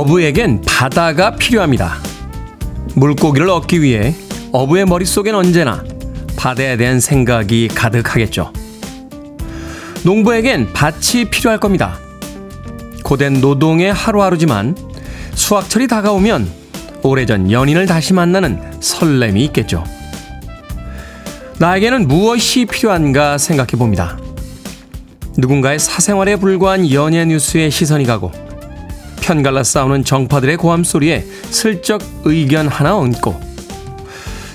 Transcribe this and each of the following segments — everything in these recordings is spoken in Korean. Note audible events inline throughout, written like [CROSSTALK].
어부에겐 바다가 필요합니다. 물고기를 얻기 위해 어부의 머릿속엔 언제나 바다에 대한 생각이 가득하겠죠. 농부에겐 밭이 필요할 겁니다. 고된 노동의 하루하루지만 수확철이 다가오면 오래전 연인을 다시 만나는 설렘이 있겠죠. 나에게는 무엇이 필요한가 생각해 봅니다. 누군가의 사생활에 불과한 연예 뉴스에 시선이 가고 편갈라 싸우는 정파들의 고함 소리에 슬쩍 의견 하나 얹고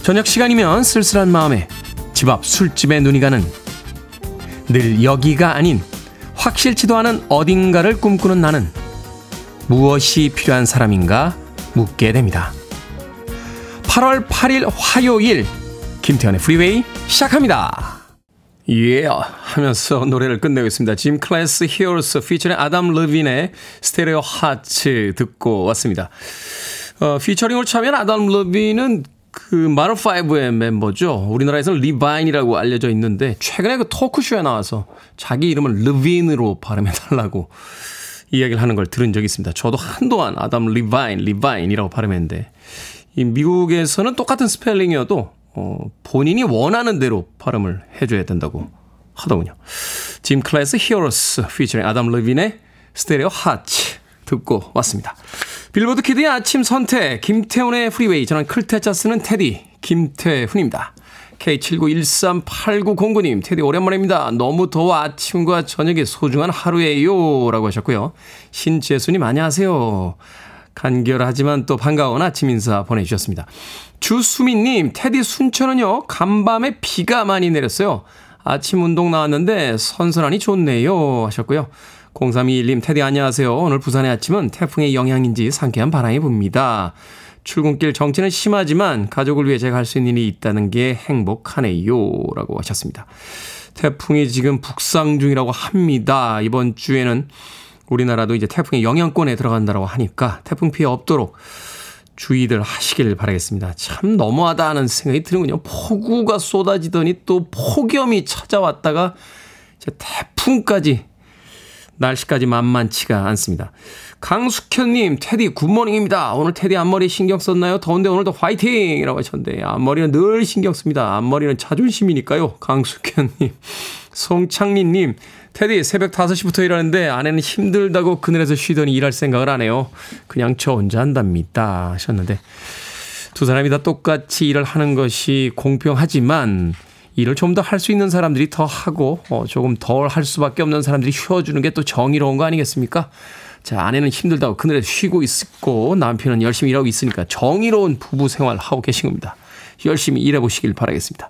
저녁 시간이면 쓸쓸한 마음에 집 앞 술집에 눈이 가는 늘 여기가 아닌 확실치도 않은 어딘가를 꿈꾸는 나는 무엇이 필요한 사람인가 묻게 됩니다. 8월 8일 화요일 김태훈의 프리웨이 시작합니다. 예 yeah, 하면서 노래를 끝내겠습니다. 짐 클래스 히어로스 피처링 아담 러빈의 Stereo Hearts 듣고 왔습니다. 어, featuring으로 참여한 아담 러빈은 그 마룬 5의 멤버죠. 우리나라에서는 리바인이라고 알려져 있는데 최근에 그 토크쇼에 나와서 자기 이름을 르빈으로 발음해 달라고 이야기를 하는 걸 들은 적이 있습니다. 저도 한동안 아담 리바인, 리바인이라고 발음했는데 이 미국에서는 똑같은 스펠링이어도 어, 본인이 원하는 대로 발음을 해줘야 된다고 하더군요. 짐 클래스 히어로스 피처링 아담 레빈의 Stereo Hearts 듣고 왔습니다. 빌보드 키드의 아침 선택 김태훈의 프리웨이 저는 클 태 자 쓰는 테디 김태훈입니다. K79138909님 테디 오랜만입니다. 너무 더워 아침과 저녁에 소중한 하루예요 라고 하셨고요. 신재수님 안녕하세요. 간결하지만 또 반가운 아침 인사 보내주셨습니다. 주수민님, 테디 순천은요, 간밤에 비가 많이 내렸어요. 아침 운동 나왔는데 선선하니 좋네요. 하셨고요. 0321님, 테디 안녕하세요. 오늘 부산의 아침은 태풍의 영향인지 상쾌한 바람이 붑니다. 출근길 정체는 심하지만 가족을 위해 제가 할 수 있는 일이 있다는 게 행복하네요. 라고 하셨습니다. 태풍이 지금 북상 중이라고 합니다. 이번 주에는 우리나라도 이제 태풍의 영향권에 들어간다고 하니까 태풍 피해 없도록 주의들 하시길 바라겠습니다. 참 너무하다 하는 생각이 드는군요. 폭우가 쏟아지더니 또 폭염이 찾아왔다가 이제 태풍까지 날씨까지 만만치가 않습니다. 강숙현님, 테디 굿모닝입니다. 오늘 테디 앞머리 신경 썼나요? 더운데 오늘도 화이팅! 이라고 하셨는데, 앞머리는 늘 신경 씁니다. 앞머리는 자존심이니까요. 강숙현님. 송창리님, 테디 새벽 5시부터 일하는데 아내는 힘들다고 그늘에서 쉬더니 일할 생각을 안 해요. 그냥 저 혼자 한답니다. 하셨는데 두 사람이 다 똑같이 일을 하는 것이 공평하지만 일을 좀 더 할 수 있는 사람들이 더 하고 어, 조금 덜 할 수밖에 없는 사람들이 쉬어주는 게 또 정의로운 거 아니겠습니까? 자, 아내는 힘들다고 그늘에 쉬고 있고 남편은 열심히 일하고 있으니까 정의로운 부부 생활 하고 계신 겁니다. 열심히 일해 보시길 바라겠습니다.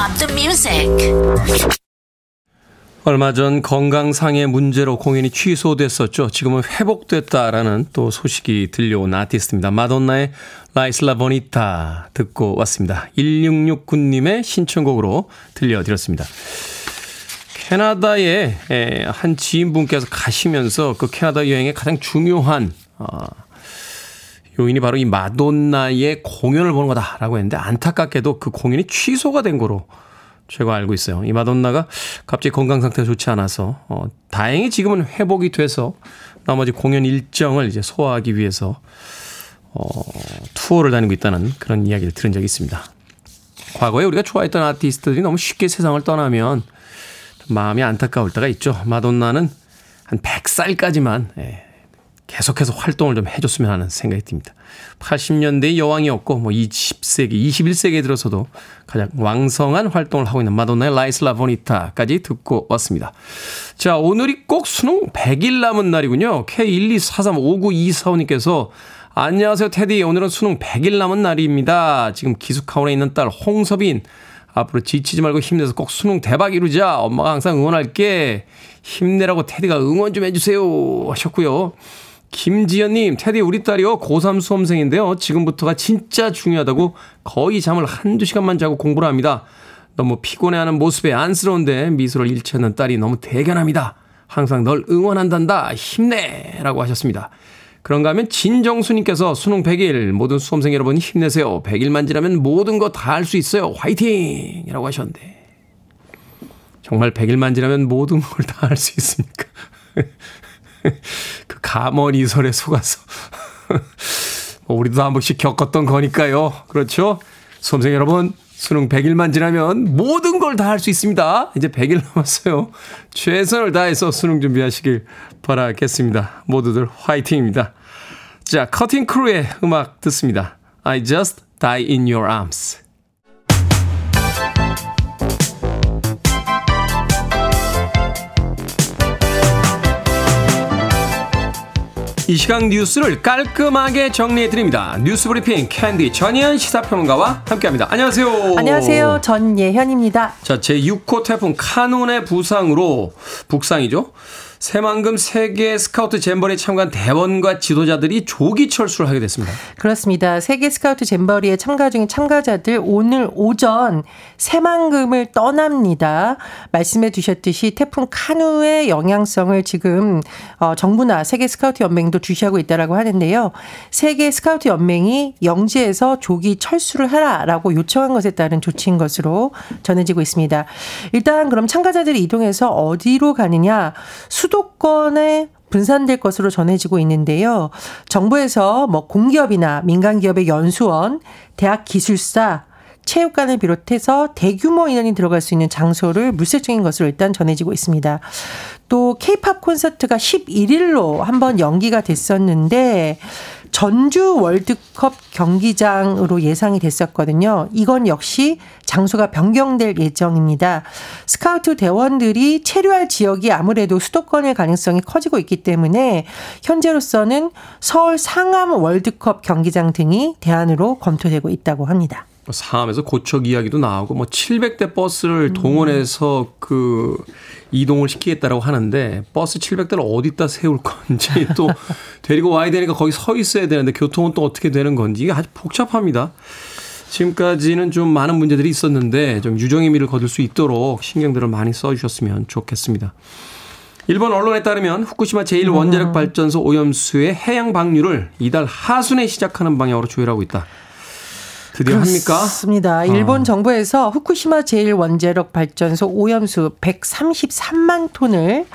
stop the music. 얼마 전 건강상의 문제로 공연이 취소됐었죠. 지금은 회복됐다라는 또 소식이 들려온 아티스트입니다. 마돈나의 라이슬라 보니타 듣고 왔습니다. 1669님의 신청곡으로 들려드렸습니다. 캐나다에 한 지인분께서 가시면서 그 캐나다 여행의 가장 중요한 어, 요인이 바로 이 마돈나의 공연을 보는 거다라고 했는데 안타깝게도 그 공연이 취소가 된 거로 제가 알고 있어요. 이 마돈나가 갑자기 건강 상태가 좋지 않아서 어, 다행히 지금은 회복이 돼서 나머지 공연 일정을 이제 소화하기 위해서 어, 투어를 다니고 있다는 그런 이야기를 들은 적이 있습니다. 과거에 우리가 좋아했던 아티스트들이 너무 쉽게 세상을 떠나면 마음이 안타까울 때가 있죠. 마돈나는 한 100살까지만 예, 계속해서 활동을 좀 해줬으면 하는 생각이 듭니다. 80년대의 여왕이었고, 뭐 20세기, 21세기에 들어서도 가장 왕성한 활동을 하고 있는 마돈나의 라이슬라 보니타까지 듣고 왔습니다. 자, 오늘이 꼭 수능 100일 남은 날이군요. K124359245님께서 안녕하세요, 테디. 오늘은 수능 100일 남은 날입니다. 지금 기숙하원에 있는 딸 홍서빈. 앞으로 지치지 말고 힘내서 꼭 수능 대박 이루자. 엄마가 항상 응원할게. 힘내라고 테디가 응원 좀 해주세요. 하셨고요. 김지연님, 테디 우리 딸이요. 고3 수험생인데요. 지금부터가 진짜 중요하다고 거의 잠을 한두 시간만 자고 공부를 합니다. 너무 피곤해하는 모습에 안쓰러운데 미소를 잃지 않는 딸이 너무 대견합니다. 항상 널 응원한단다. 힘내! 라고 하셨습니다. 그런가 하면 진정수님께서 수능 100일 모든 수험생 여러분 힘내세요. 100일만 지나면 모든 거 다 할 수 있어요. 화이팅! 이라고 하셨는데. 정말 100일만 지나면 모든 걸 다 할 수 있습니까? [LAUGHS] [LAUGHS] 그 가머니설에 속아서. [LAUGHS] 뭐 우리도 한 번씩 겪었던 거니까요. 그렇죠? 수험생 여러분, 수능 100일만 지나면 모든 걸 다 할 수 있습니다. 이제 100일 남았어요. 최선을 다해서 수능 준비하시길 바라겠습니다. 모두들 화이팅입니다. 자, 커팅 크루의 음악 듣습니다. I just die in your arms. 이 시각 뉴스를 깔끔하게 정리해드립니다. 뉴스 브리핑 캔디 전예현 시사평론가와 함께합니다. 안녕하세요. 안녕하세요. 전예현입니다. 자, 제6호 태풍 카눈의 부상으로 북상이죠. 새만금 세계 스카우트 잼버리에 참가한 대원과 지도자들이 조기 철수를 하게 됐습니다. 그렇습니다. 세계 스카우트 잼버리에 참가 중인 참가자들 오늘 오전 새만금을 떠납니다. 말씀해 주셨듯이 태풍 카눈의 영향권을 지금 어, 정부나 세계 스카우트 연맹도 주시하고 있다라고 하는데요. 세계 스카우트 연맹이 영지에서 조기 철수를 하라라고 요청한 것에 따른 조치인 것으로 전해지고 있습니다. 일단 그럼 참가자들이 이동해서 어디로 가느냐? 수 수도권에 분산될 것으로 전해지고 있는데요. 정부에서 뭐 공기업이나 민간 기업의 연수원, 대학 기술사, 체육관을 비롯해서 대규모 인원이 들어갈 수 있는 장소를 물색 중인 것으로 일단 전해지고 있습니다. 또 케이팝 콘서트가 11일로 한번 연기가 됐었는데 전주 월드컵 경기장으로 예상이 됐었거든요. 이건 역시 장소가 변경될 예정입니다. 스카우트 대원들이 체류할 지역이 아무래도 수도권의 가능성이 커지고 있기 때문에 현재로서는 서울 상암 월드컵 경기장 등이 대안으로 검토되고 있다고 합니다. 상암에서 고척 이야기도 나오고 뭐 700대 버스를 동원해서 그 이동을 시키겠다라고 하는데 버스 700대를 어디다 세울 건지 [LAUGHS] 또 데리고 와야 되니까 거기 서 있어야 되는데 교통은 또 어떻게 되는 건지 이게 아주 복잡합니다. 지금까지는 좀 많은 문제들이 있었는데 좀 유정의 미를 거둘 수 있도록 신경들을 많이 써주셨으면 좋겠습니다. 일본 언론에 따르면 후쿠시마 제1원자력 발전소 오염수의 해양 방류를 이달 하순에 시작하는 방향으로 조율하고 있다. 드디어 합니까? 그렇습니다. 일본 어. 정부에서 후쿠시마 제1원자력 발전소 오염수 133만 톤을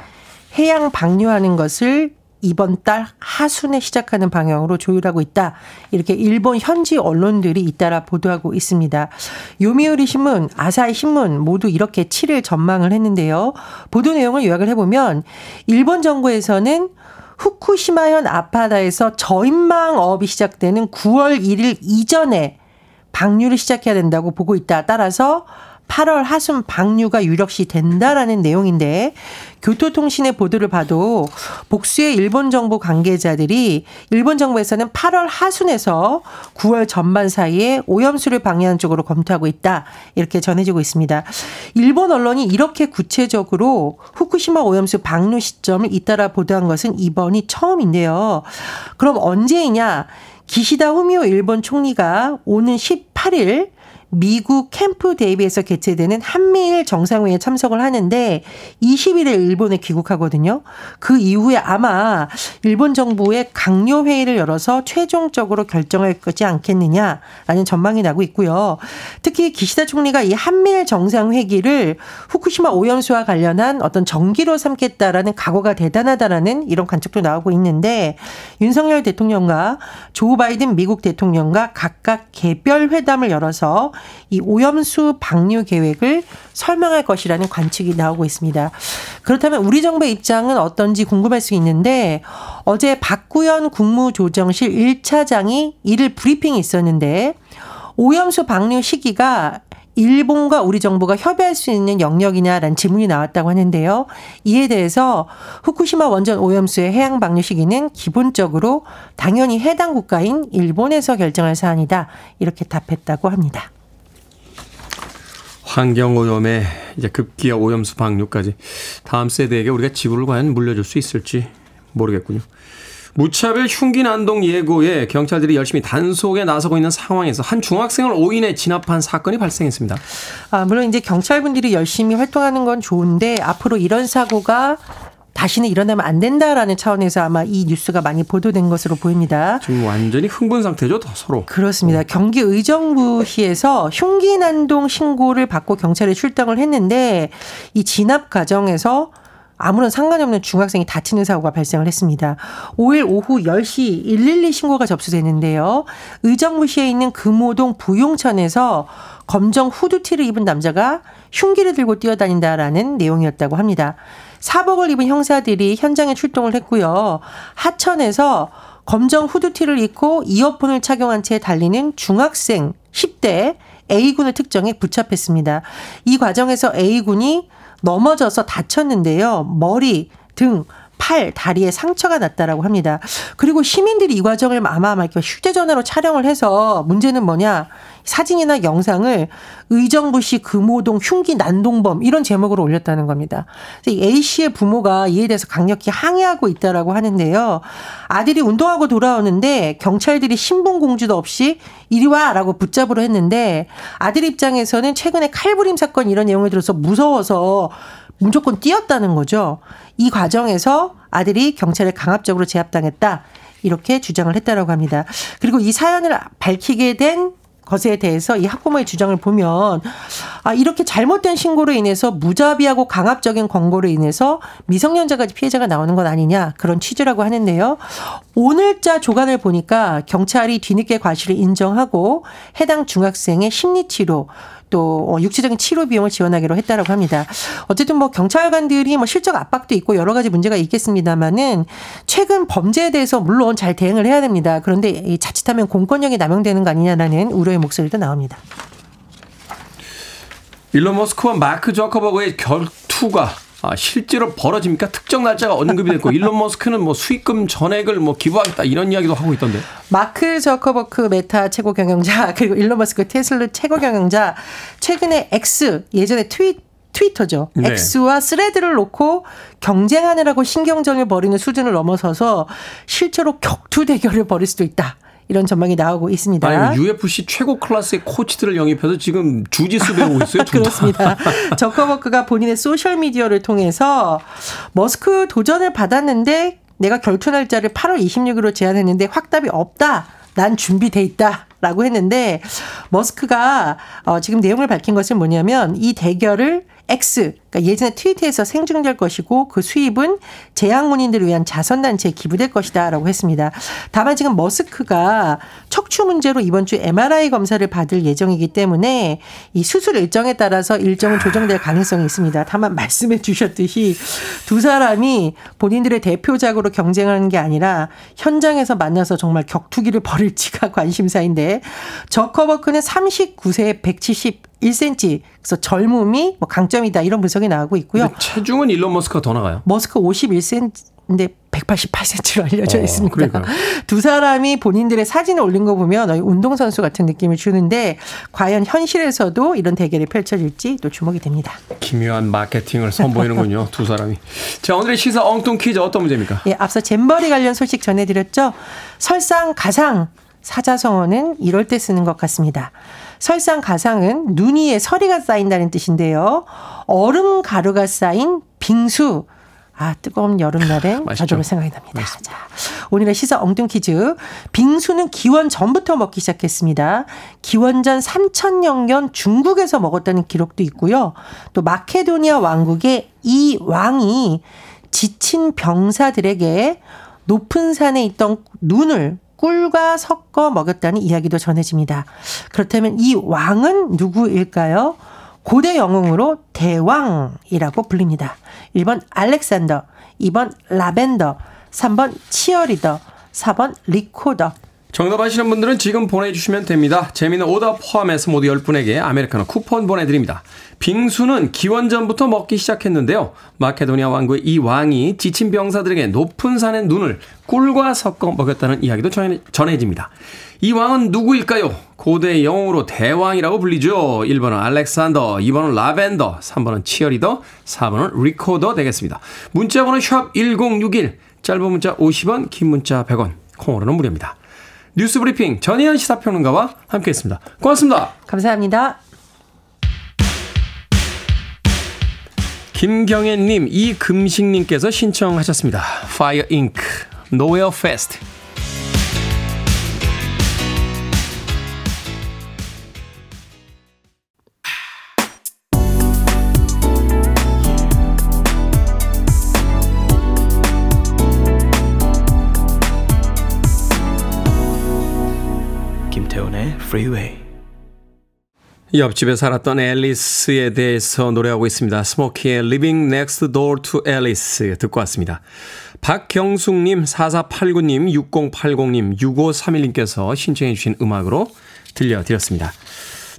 해양 방류하는 것을 이번 달 하순에 시작하는 방향으로 조율하고 있다. 이렇게 일본 현지 언론들이 잇따라 보도하고 있습니다. 요미우리 신문, 아사히 신문 모두 이렇게 7일 전망을 했는데요. 보도 내용을 요약을 해보면 일본 정부에서는 후쿠시마현 아파다에서 저인망업이 시작되는 9월 1일 이전에 방류를 시작해야 된다고 보고 있다. 따라서 8월 하순 방류가 유력시 된다라는 내용인데 교토통신의 보도를 봐도 복수의 일본 정부 관계자들이 일본 정부에서는 8월 하순에서 9월 전반 사이에 오염수를 방해하는 쪽으로 검토하고 있다. 이렇게 전해지고 있습니다. 일본 언론이 이렇게 구체적으로 후쿠시마 오염수 방류 시점을 잇따라 보도한 것은 이번이 처음인데요. 그럼 언제이냐? 기시다 후미오 일본 총리가 오는 18일 미국 캠프 데이비에서 개최되는 한미일 정상회의에 참석을 하는데 21일 일본에 귀국하거든요. 그 이후에 아마 일본 정부의 강요 회의를 열어서 최종적으로 결정할 거지 않겠느냐라는 전망이 나고 있고요. 특히 기시다 총리가 이 한미일 정상회기를 후쿠시마 오염수와 관련한 어떤 정기로 삼겠다라는 각오가 대단하다라는 이런 관측도 나오고 있는데 윤석열 대통령과 조 바이든 미국 대통령과 각각 개별 회담을 열어서 이 오염수 방류 계획을 설명할 것이라는 관측이 나오고 있습니다. 그렇다면 우리 정부의 입장은 어떤지 궁금할 수 있는데 어제 박구현 국무조정실 1차장이 이를 브리핑이 있었는데 오염수 방류 시기가 일본과 우리 정부가 협의할 수 있는 영역이냐라는 질문이 나왔다고 하는데요. 이에 대해서 후쿠시마 원전 오염수의 해양 방류 시기는 기본적으로 당연히 해당 국가인 일본에서 결정할 사안이다. 이렇게 답했다고 합니다. 환경 오염에 이제 급기야 오염수 방류까지 다음 세대에게 우리가 지구를 과연 물려줄 수 있을지 모르겠군요. 무차별 흉기 난동 예고에 경찰들이 열심히 단속에 나서고 있는 상황에서 한 중학생을 오인해 진압한 사건이 발생했습니다. 아, 물론 이제 경찰분들이 열심히 활동하는 건 좋은데 앞으로 이런 사고가 다시는 일어나면 안 된다라는 차원에서 아마 이 뉴스가 많이 보도된 것으로 보입니다. 지금 완전히 흥분 상태죠, 서로. 그렇습니다. 경기 의정부시에서 흉기 난동 신고를 받고 경찰에 출동을 했는데 이 진압 과정에서 아무런 상관이 없는 중학생이 다치는 사고가 발생을 했습니다. 5일 오후 10시 112 신고가 접수됐는데요. 의정부시에 있는 금호동 부용천에서 검정 후드티를 입은 남자가 흉기를 들고 뛰어다닌다라는 내용이었다고 합니다. 사복을 입은 형사들이 현장에 출동을 했고요. 하천에서 검정 후드티를 입고 이어폰을 착용한 채 달리는 중학생 10대 A군을 특정해 붙잡혔습니다. 이 과정에서 A군이 넘어져서 다쳤는데요. 머리, 등, 팔, 다리에 상처가 났다라고 합니다. 그리고 시민들이 이 과정을 아마 막 휴대전화로 촬영을 해서 문제는 뭐냐. 사진이나 영상을 의정부시 금호동 흉기 난동범 이런 제목으로 올렸다는 겁니다. A 씨의 부모가 이에 대해서 강력히 항의하고 있다라고 하는데요. 아들이 운동하고 돌아오는데 경찰들이 신분 공지도 없이 이리 와라고 붙잡으러 했는데 아들 입장에서는 최근에 칼부림 사건 이런 내용을 들어서 무서워서 무조건 뛰었다는 거죠. 이 과정에서 아들이 경찰에 강압적으로 제압당했다. 이렇게 주장을 했다라고 합니다. 그리고 이 사연을 밝히게 된 것에 대해서 이 학부모의 주장을 보면 아 이렇게 잘못된 신고로 인해서 무자비하고 강압적인 권고로 인해서 미성년자까지 피해자가 나오는 것 아니냐 그런 취지라고 하는데요. 오늘자 조간을 보니까 경찰이 뒤늦게 과실을 인정하고 해당 중학생의 심리치료 또 어, 육체적인 치료 비용을 지원하기로 했다라고 합니다. 어쨌든 뭐 경찰관들이 뭐 실적 압박도 있고 여러 가지 문제가 있겠습니다만은 최근 범죄에 대해서 물론 잘 대응을 해야 됩니다. 그런데 자칫하면 공권력이 남용되는 거 아니냐라는 우려의 목소리도 나옵니다. 일론 머스크와 마크 저커버그의 결투가 아, 실제로 벌어집니까? 특정 날짜가 언급이 됐고 일론 머스크는 뭐 수익금 전액을 뭐 기부하겠다 이런 이야기도 하고 있던데. 마크 저커버그 메타 최고 경영자 [LAUGHS] 그리고 일론 머스크 테슬라 최고 경영자 최근에 X 예전에 트윗 트위터죠. 네. X와 스레드를 놓고 경쟁하느라고 신경전을 벌이는 수준을 넘어서서 실제로 격투 대결을 벌일 수도 있다. 이런 전망이 나오고 있습니다. 아니, UFC 최고 클래스의 코치들을 영입해서 지금 주짓수 배우고 있어요. [LAUGHS] 그렇습니다. [LAUGHS] 저커버크가 본인의 소셜 미디어를 통해서 머스크 도전을 받았는데 내가 결투 날짜를 8월 26일로 제안했는데 확답이 없다. 난 준비돼 있다. 라고 했는데 머스크가 어 지금 내용을 밝힌 것은 뭐냐면 이 대결을 X 그러니까 예전에 트위터에서 생중계될 것이고 그 수입은 재향문인들을 위한 자선단체에 기부될 것이다 라고 했습니다. 다만 지금 머스크가 척추 문제로 이번 주 MRI 검사를 받을 예정이기 때문에 이 수술 일정에 따라서 일정은 조정될 가능성이 있습니다. 다만 말씀해 주셨듯이 두 사람이 본인들의 대표작으로 경쟁하는 게 아니라 현장에서 만나서 정말 격투기를 벌일지가 [LAUGHS] 관심사인데 저커버크는 39세 170 1cm. 그래서 젊음이 뭐 강점이다 이런 분석이 나오고 있고요. 체중은 일론 머스크가 더 나가요. 머스크 51cm. 인데 188cm로 [LAUGHS] 알려져 어, 있습니다. 어, 두 사람이 본인들의 사진을 올린 거 보면 운동선수 같은 느낌을 주는데 과연 현실에서도 이런 대결이 펼쳐질지 또 주목이 됩니다. 기묘한 마케팅을 선보이는군요. 두 사람이. 자, 오늘의 시사 엉뚱 퀴즈 어떤 문제입니까? 예, 앞서 잼버리 관련 소식 전해드렸죠. 설상 가상 사자성어는 이럴 때 쓰는 것 같습니다. 설상 가상은 눈 위에 서리가 쌓인다는 뜻인데요. 얼음 가루가 쌓인 빙수. 아, 뜨거운 여름날에 [LAUGHS] 자주 생각이 납니다. 자, 오늘의 시사 엉뚱 퀴즈. 빙수는 기원 전부터 먹기 시작했습니다. 기원 전 3000년 중국에서 먹었다는 기록도 있고요. 또 마케도니아 왕국의 이 왕이 지친 병사들에게 높은 산에 있던 눈을 꿀과 섞어 먹였다는 이야기도 전해집니다. 그렇다면 이 왕은 누구일까요? 고대 영웅으로 대왕이라고 불립니다. 1번 알렉산더, 2번 라벤더, 3번 치어리더, 4번 리코더. 정답 아시는 분들은 지금 보내주시면 됩니다. 재미는 오답 포함해서 모두 10분에게 아메리카노 쿠폰 보내드립니다. 빙수는 기원전부터 먹기 시작했는데요. 마케도니아 왕국의 이 왕이 지친 병사들에게 높은 산의 눈을 꿀과 섞어 먹였다는 이야기도 전해집니다. 이 왕은 누구일까요? 고대 영웅으로 대왕이라고 불리죠. 1번은 알렉산더, 2번은 라벤더, 3번은 치어리더, 4번은 리코더 되겠습니다. 문자번호 샵 1061, 짧은 문자 50원, 긴 문자 100원, 콩으로는 무료입니다. 뉴스 브리핑 전희연 시사평론가와 함께했습니다. 고맙습니다. 감사합니다. 김경애님, 이금식님께서 신청하셨습니다. Fire Inc. Nowhere Fast. Freeway. 옆집에 살았던 앨리스에 대해서 노래하고 있습니다. 스모키의 Living Next Door to Alice 듣고 왔습니다. 박경숙님, 4489님, 6080님, 6531님께서 신청해 주신 음악으로 들려드렸습니다.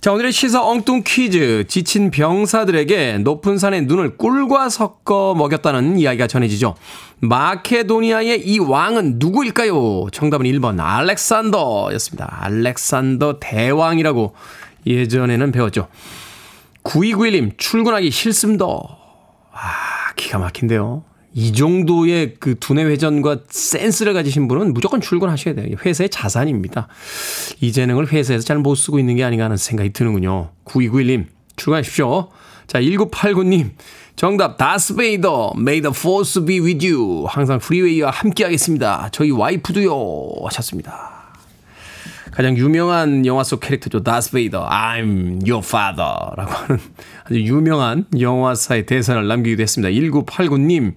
자, 오늘의 시사 엉뚱 퀴즈. 지친 병사들에게 높은 산의 눈을 꿀과 섞어 먹였다는 이야기가 전해지죠. 마케도니아의 이 왕은 누구일까요? 정답은 1번 알렉산더였습니다. 알렉산더 대왕이라고 예전에는 배웠죠. 9291님, 출근하기 싫습니다. 아, 기가 막힌데요. 이 정도의 그 두뇌 회전과 센스를 가지신 분은 무조건 출근하셔야 돼요. 회사의 자산입니다. 이 재능을 회사에서 잘 못 쓰고 있는 게 아닌가 하는 생각이 드는군요. 9291님, 출근하십시오. 자, 1989님, 정답, 다스베이더, May the force be with you. 항상 프리웨이와 함께 하겠습니다. 저희 와이프도요. 하셨습니다. 가장 유명한 영화 속 캐릭터죠. 다스베이더, I'm your father. 라고 하는 아주 유명한 영화사의 대사를 남기기도 했습니다. 1989님,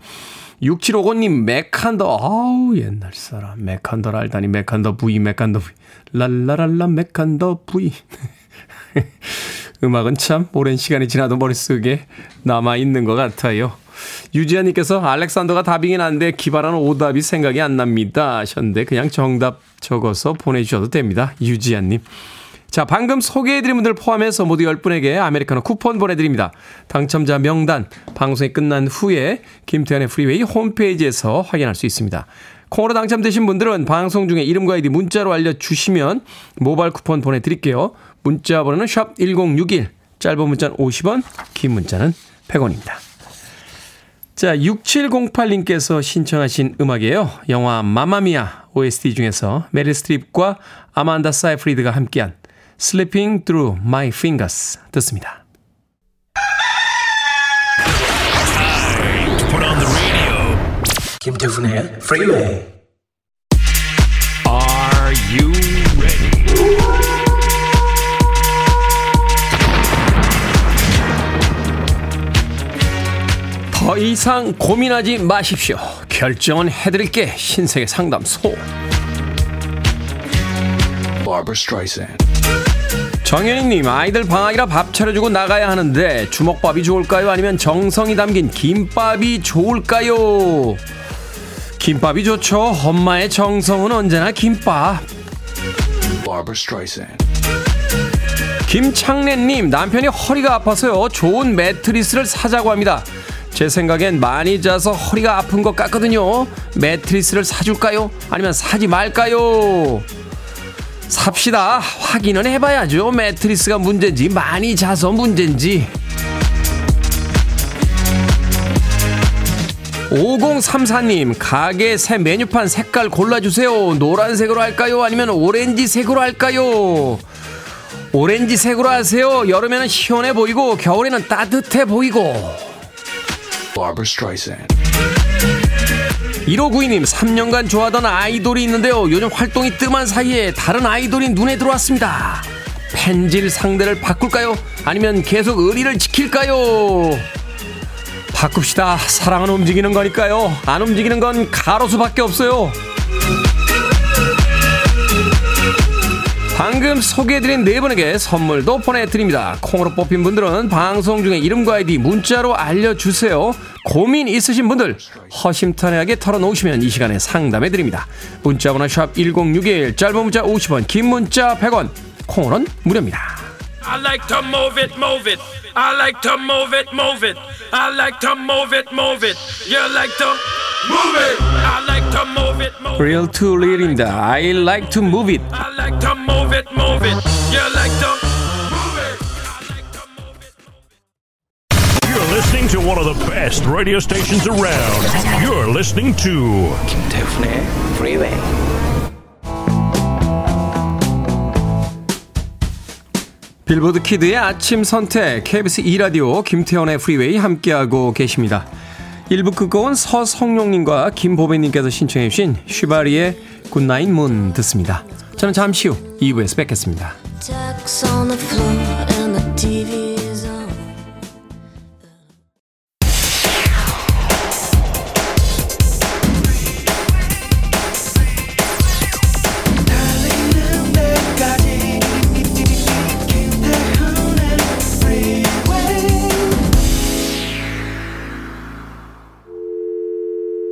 6755님, 메칸더. 아우, 옛날 사람. 메칸더를 알다니. 메칸더 V, 메칸더 V. 랄라랄라, 메칸더 V. [LAUGHS] 음악은 참 오랜 시간이 지나도 머릿속에 남아있는 것 같아요. 유지아님께서 알렉산더가 답이긴 한데 기발한 오답이 생각이 안 납니다 하셨는데 그냥 정답 적어서 보내주셔도 됩니다. 유지아님. 자, 방금 소개해드린 분들 포함해서 모두 10분에게 아메리카노 쿠폰 보내드립니다. 당첨자 명단 방송이 끝난 후에 김태훈의 프리웨이 홈페이지에서 확인할 수 있습니다. 콩으로 당첨되신 분들은 방송 중에 이름과 아이디 문자로 알려주시면 모바일 쿠폰 보내드릴게요. 문자 번호는 샵 1061, 짧은 문자는 50원, 긴 문자는 100원입니다. 자, 6708님께서 신청하신 음악이에요. 영화 맘마미아 OST 중에서 메릴 스트립과 아만다 사이프리드가 함께한 Slipping Through My Fingers 듣습니다. 김태훈의 Freeway. Are you ready? 더 이상 고민하지 마십시오. 결정은 해드릴게 신세계 상담소. 정현희님 아이들 방학이라 밥 차려주고 나가야 하는데 주먹밥이 좋을까요? 아니면 정성이 담긴 김밥이 좋을까요? 김밥이 좋죠. 엄마의 정성은 언제나 김밥. 김창래님 남편이 허리가 아파서요. 좋은 매트리스를 사자고 합니다. 제 생각엔 많이 자서 허리가 아픈 것 같거든요. 매트리스를 사줄까요? 아니면 사지 말까요? 삽시다. 확인은 해봐야죠. 매트리스가 문제인지, 많이 자서 문제인지. 5034님, 가게 새 메뉴판 색깔 골라주세요. 노란색으로 할까요? 아니면 오렌지색으로 할까요? 오렌지색으로 하세요. 여름에는 시원해 보이고, 겨울에는 따뜻해 보이고. Barbara Streisand. 1592님, 3년간 좋아하던 아이돌이 있는데요. 요즘 활동이 뜸한 사이에 다른 아이돌이 눈에 들어왔습니다. 펜질 상대를 바꿀까요? 아니면 계속 의리를 지킬까요? 바꿉시다. 사랑은 움직이는 거니까요. 안 움직이는 건 가로수밖에 없어요. 방금 소개해드린 네 분에게 선물도 보내드립니다. 콩으로 뽑힌 분들은 방송 중에 이름과 아이디 문자로 알려주세요. 고민 있으신 분들 허심탄회하게 털어놓으시면 이 시간에 상담해드립니다. 문자번호 샵1061 짧은 문자 50원 긴 문자 100원 콩으로는 무료입니다. I like to move it, move it. I like to move it, move it. I like to move it, move it. You like to move it. I like to move it, move it. Real to real입니다. I like to move it. I like to move it, move it. You like to move it. You're listening to one of the best radio stations around. You're listening to 김태훈의 Freeway. 빌보드 kid의 아침 선택 KBS 2 라디오 김태훈의 프리웨이 함께하고 계십니다. 1부 끝곡은 서성용님과 김보배님께서 신청해 주신 Shivaree의 Goodnight Moon 듣습니다. 저는 잠시 후 2부에서 뵙겠습니다.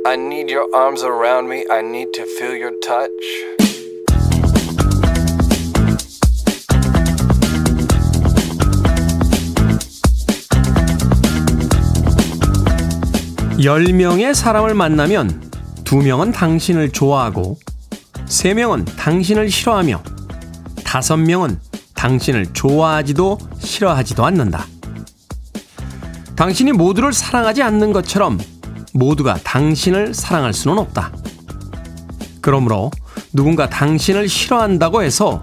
I need your arms around me. I need to feel your touch. 열명의 사람을 만나면 두명은 당신을 좋아하고 세명은 당신을 싫어하며 다섯 명은 당신을 좋아하지도 싫어하지도 않는다. 당신이 모두를 사랑하지 않는 것처럼 모두가 당신을 사랑할 수는 없다. 그러므로 누군가 당신을 싫어한다고 해서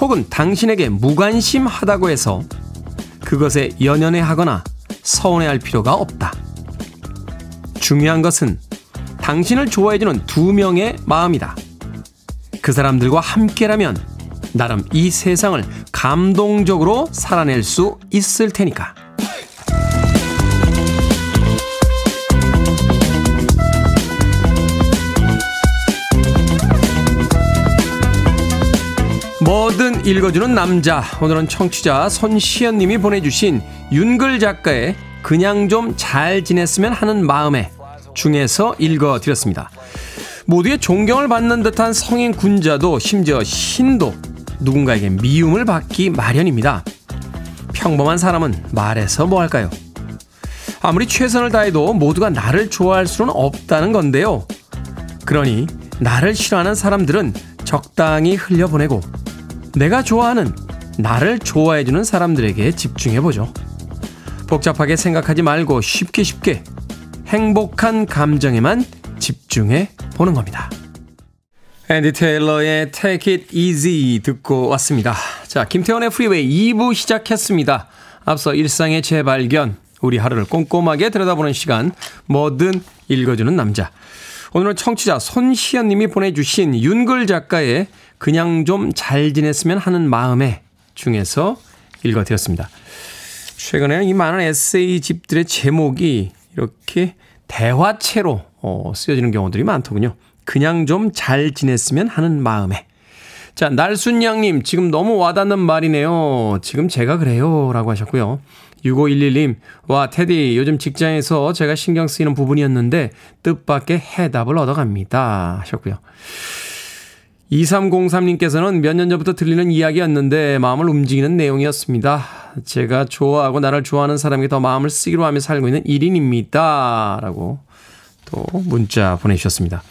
혹은 당신에게 무관심하다고 해서 그것에 연연해 하거나 서운해 할 필요가 없다. 중요한 것은 당신을 좋아해주는 두 명의 마음이다. 그 사람들과 함께라면 나름 이 세상을 감동적으로 살아낼 수 있을 테니까. 뭐든 읽어주는 남자. 오늘은 청취자 손시연 님이 보내주신 윤글 작가의 그냥 좀 잘 지냈으면 하는 마음에 중에서 읽어드렸습니다. 모두의 존경을 받는 듯한 성인 군자도 심지어 신도 누군가에게 미움을 받기 마련입니다. 평범한 사람은 말해서 뭐 할까요? 아무리 최선을 다해도 모두가 나를 좋아할 수는 없다는 건데요. 그러니 나를 싫어하는 사람들은 적당히 흘려보내고 내가 좋아하는 나를 좋아해주는 사람들에게 집중해보죠. 복잡하게 생각하지 말고 쉽게 쉽게 행복한 감정에만 집중해 보는 겁니다. 앤디 테일러의 Take It Easy 듣고 왔습니다. 자, 김태훈의 프리웨이 2부 시작했습니다. 앞서 일상의 재발견, 우리 하루를 꼼꼼하게 들여다보는 시간, 뭐든 읽어주는 남자. 오늘은 청취자 손시연 님이 보내주신 윤글 작가의 그냥 좀 잘 지냈으면 하는 마음에 중에서 읽어드렸습니다. 최근에는 이 많은 에세이 집들의 제목이 이렇게 대화체로 어, 쓰여지는 경우들이 많더군요. 그냥 좀 잘 지냈으면 하는 마음에. 자, 날순양님, 지금 너무 와닿는 말이네요. 지금 제가 그래요. 라고 하셨고요. 6511님, 와, 테디, 요즘 직장에서 제가 신경 쓰이는 부분이었는데, 뜻밖의 해답을 얻어갑니다. 하셨고요. 2303님께서는 몇 년 전부터 들리는 이야기였는데 마음을 움직이는 내용이었습니다. 제가 좋아하고 나를 좋아하는 사람에게 더 마음을 쓰기로 하며 살고 있는 1인입니다. 라고 또 문자 보내주셨습니다.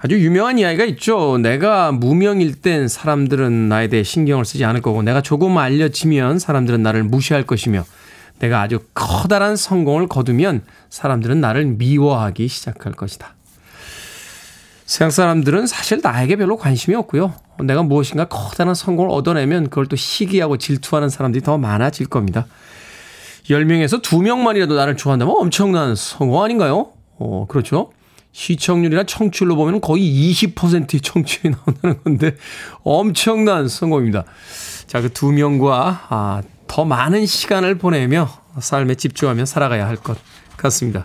아주 유명한 이야기가 있죠. 내가 무명일 땐 사람들은 나에 대해 신경을 쓰지 않을 거고 내가 조금 알려지면 사람들은 나를 무시할 것이며 내가 아주 커다란 성공을 거두면 사람들은 나를 미워하기 시작할 것이다. 세상 사람들은 사실 나에게 별로 관심이 없고요. 내가 무엇인가 커다란 성공을 얻어내면 그걸 또 시기하고 질투하는 사람들이 더 많아질 겁니다. 10명에서 2명만이라도 나를 좋아한다면 엄청난 성공 아닌가요? 어, 그렇죠. 시청률이나 청취율로 보면 거의 20%의 청취율이 나온다는 건데 엄청난 성공입니다. 자, 그 두 명과 아, 더 많은 시간을 보내며 삶에 집중하며 살아가야 할 것 같습니다.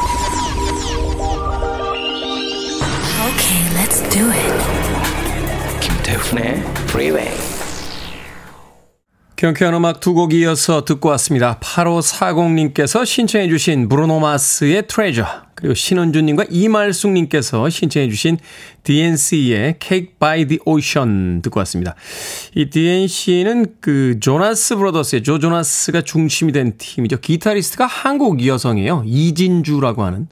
Do it. 김태훈의 Freeway. 경쾌한 음악 두 곡 이어서 듣고 왔습니다. 8540님께서 신청해 주신 브루노 마스의 트레저 그리고 신은주님과 이말숙님께서 신청해 주신 DNC의 Cake by the Ocean 듣고 왔습니다. 이 DNC는 그 조나스 브로더스의 조 조나스가 중심이 된 팀이죠. 기타리스트가 한국 여성이에요. 이진주라고 하는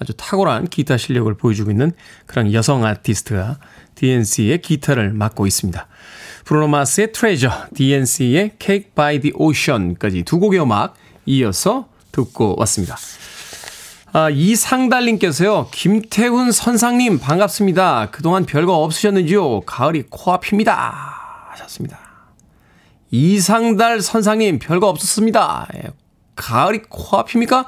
아주 탁월한 기타 실력을 보여주고 있는 그런 여성 아티스트가 DNC의 기타를 맡고 있습니다. 브루노마스의 트레저, DNC의 Cake by the Ocean까지 두 곡의 음악 이어서 듣고 왔습니다. 아, 이상달님께서요, 김태훈 선상님 반갑습니다. 그동안 별거 없으셨는지요? 가을이 코앞입니다. 하셨습니다. 이상달 선상님 별거 없었습니다. 예, 가을이 코앞입니까?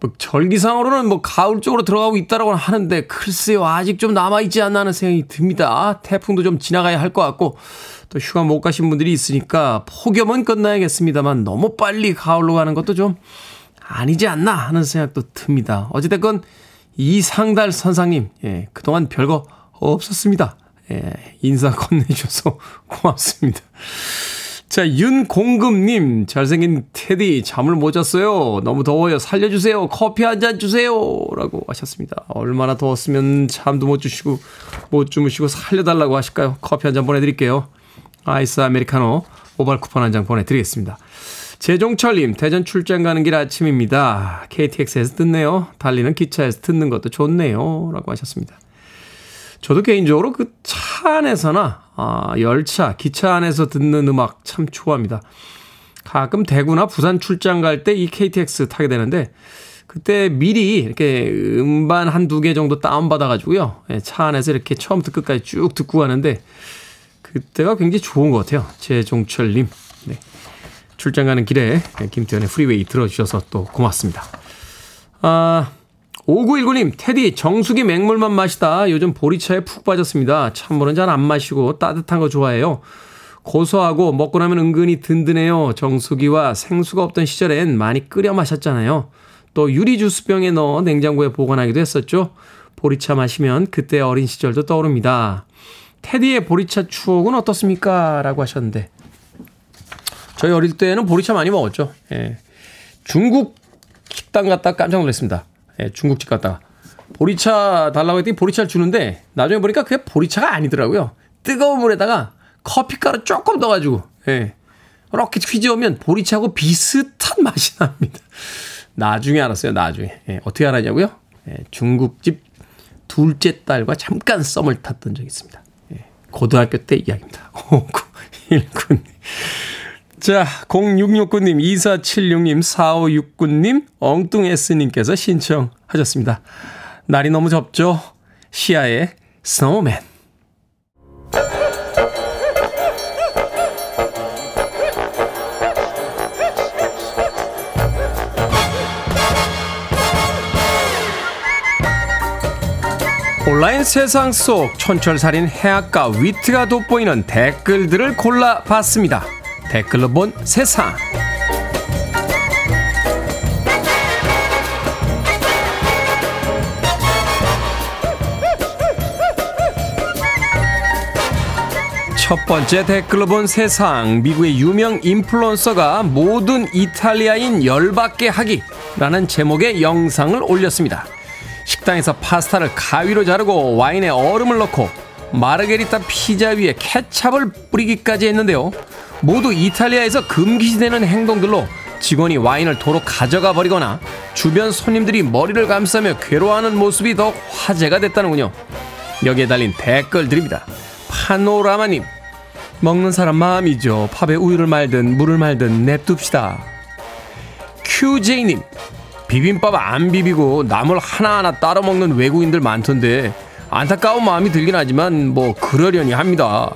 뭐 절기상으로는 뭐 가을 쪽으로 들어가고 있다라고 하는데 글쎄요 아직 좀 남아 있지 않나 하는 생각이 듭니다. 태풍도 좀 지나가야 할 것 같고 또 휴가 못 가신 분들이 있으니까 폭염은 끝나야겠습니다만 너무 빨리 가을로 가는 것도 좀 아니지 않나 하는 생각도 듭니다. 어찌됐건 이상달 선상님 예, 그동안 별거 없었습니다. 예, 인사 건네주셔서 [LAUGHS] 고맙습니다. 자, 윤공금님, 잘생긴 테디, 잠을 못 잤어요. 너무 더워요. 살려주세요. 커피 한 잔 주세요. 라고 하셨습니다. 얼마나 더웠으면 잠도 못 주시고, 못 주무시고 살려달라고 하실까요? 커피 한 잔 보내드릴게요. 아이스 아메리카노, 모바일 쿠폰 한 장 보내드리겠습니다. 재종철님, 대전 출장 가는 길 아침입니다. KTX에서 듣네요. 달리는 기차에서 듣는 것도 좋네요. 라고 하셨습니다. 저도 개인적으로 그 차 안에서나 아, 열차, 기차 안에서 듣는 음악 참 좋아합니다. 가끔 대구나 부산 출장 갈 때 이 KTX 타게 되는데 그때 미리 이렇게 음반 한 두 개 정도 다운받아가지고요. 예, 차 안에서 이렇게 처음부터 끝까지 쭉 듣고 가는데 그때가 굉장히 좋은 것 같아요. 제종철님. 네. 출장 가는 길에 김태훈의 프리웨이 들어주셔서 또 고맙습니다. 아, 5919님, 테디, 정수기 맹물만 마시다 요즘 보리차에 푹 빠졌습니다. 찬물은 잘 안 마시고 따뜻한 거 좋아해요. 고소하고 먹고 나면 은근히 든든해요. 정수기와 생수가 없던 시절엔 많이 끓여 마셨잖아요. 또 유리 주스병에 넣어 냉장고에 보관하기도 했었죠. 보리차 마시면 그때 어린 시절도 떠오릅니다. 테디의 보리차 추억은 어떻습니까? 라고 하셨는데. 저희 어릴 때는 보리차 많이 먹었죠. 예. 중국 식당 갔다 깜짝 놀랐습니다. 예, 중국집 갔다가 보리차 달라고 했더니 보리차를 주는데 나중에 보니까 그게 보리차가 아니더라고요. 뜨거운 물에다가 커피가루 조금 넣어가지고 예, 이렇게 휘저으면 보리차하고 비슷한 맛이 납니다. 나중에 알았어요. 나중에 예, 어떻게 알았냐고요? 예, 중국집 둘째 딸과 잠깐 썸을 탔던 적이 있습니다. 예, 고등학교 때 이야기입니다. [LAUGHS] 5919. 자, 0669님, 2476님, 4569님, 엉뚱S님께서 신청하셨습니다. 날이 너무 덥죠? 시아의 스노우맨. 온라인 세상 속 촌철살인 해악과 위트가 돋보이는 댓글들을 골라봤습니다. 댓글로 본 세상. 첫 번째 댓글로 본 세상. 미국의 유명 인플루언서가 모든 이탈리아인 열받게 하기라는 제목의 영상을 올렸습니다. 식당에서 파스타를 가위로 자르고 와인에 얼음을 넣고 마르게리타 피자 위에 케찹을 뿌리기까지 했는데요. 모두 이탈리아에서 금기시되는 행동들로 직원이 와인을 도로 가져가 버리거나 주변 손님들이 머리를 감싸며 괴로워하는 모습이 더 화제가 됐다는군요. 여기에 달린 댓글들입니다. 파노라마님, 먹는 사람 마음이죠. 팝에 우유를 말든 물을 말든 냅둡시다. QJ님, 비빔밥 안 비비고 나물 하나하나 따로 먹는 외국인들 많던데 안타까운 마음이 들긴 하지만 뭐 그러려니 합니다.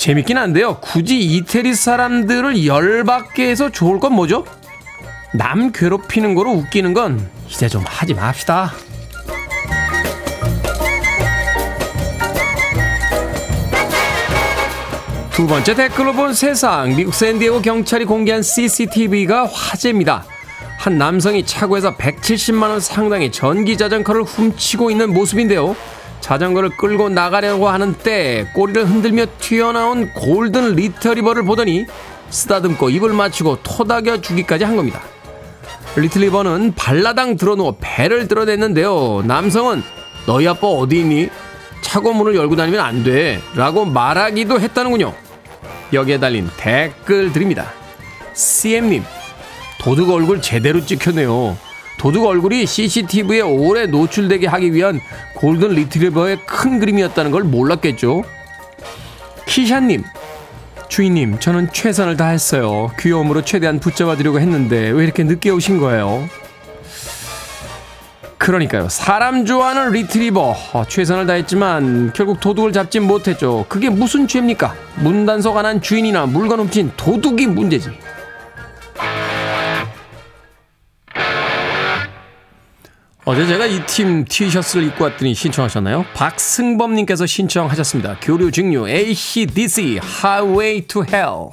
재밌긴 한데요. 굳이 이태리 사람들을 열받게 해서 좋을 건 뭐죠? 남 괴롭히는 거로 웃기는 건 이제 좀 하지 맙시다. 두 번째 댓글로 본 세상. 미국 샌디에고 경찰이 공개한 CCTV가 화제입니다. 한 남성이 차고에서 170만원 상당의 전기 자전거를 훔치고 있는 모습인데요. 자전거를 끌고 나가려고 하는 때 꼬리를 흔들며 튀어나온 골든 리트리버를 보더니 쓰다듬고 입을 맞추고 토닥여 주기까지 한 겁니다. 리트리버는 발라당 들어누워 배를 드러냈는데요. 남성은 너희 아빠 어디 있니? 차고 문을 열고 다니면 안 돼. 라고 말하기도 했다는군요. 여기에 달린 댓글 드립니다. CM님, 도둑 얼굴 제대로 찍혔네요. 도둑 얼굴이 CCTV에 오래 노출되게 하기 위한 골든 리트리버의 큰 그림이었다는 걸 몰랐겠죠? 키샤님, 주인님, 저는 최선을 다했어요. 귀여움으로 최대한 붙잡아 드리려고 했는데 왜 이렇게 늦게 오신 거예요? 그러니까요. 사람 좋아하는 리트리버. 어, 최선을 다했지만 결국 도둑을 잡진 못했죠. 그게 무슨 죄입니까? 문단속 안 한 주인이나 물건 훔친 도둑이 문제지. 어제 제가 이 팀 티셔츠를 입고 왔더니 신청하셨나요? 박승범님께서 신청하셨습니다. 교류 증류 ACDC Highway to Hell.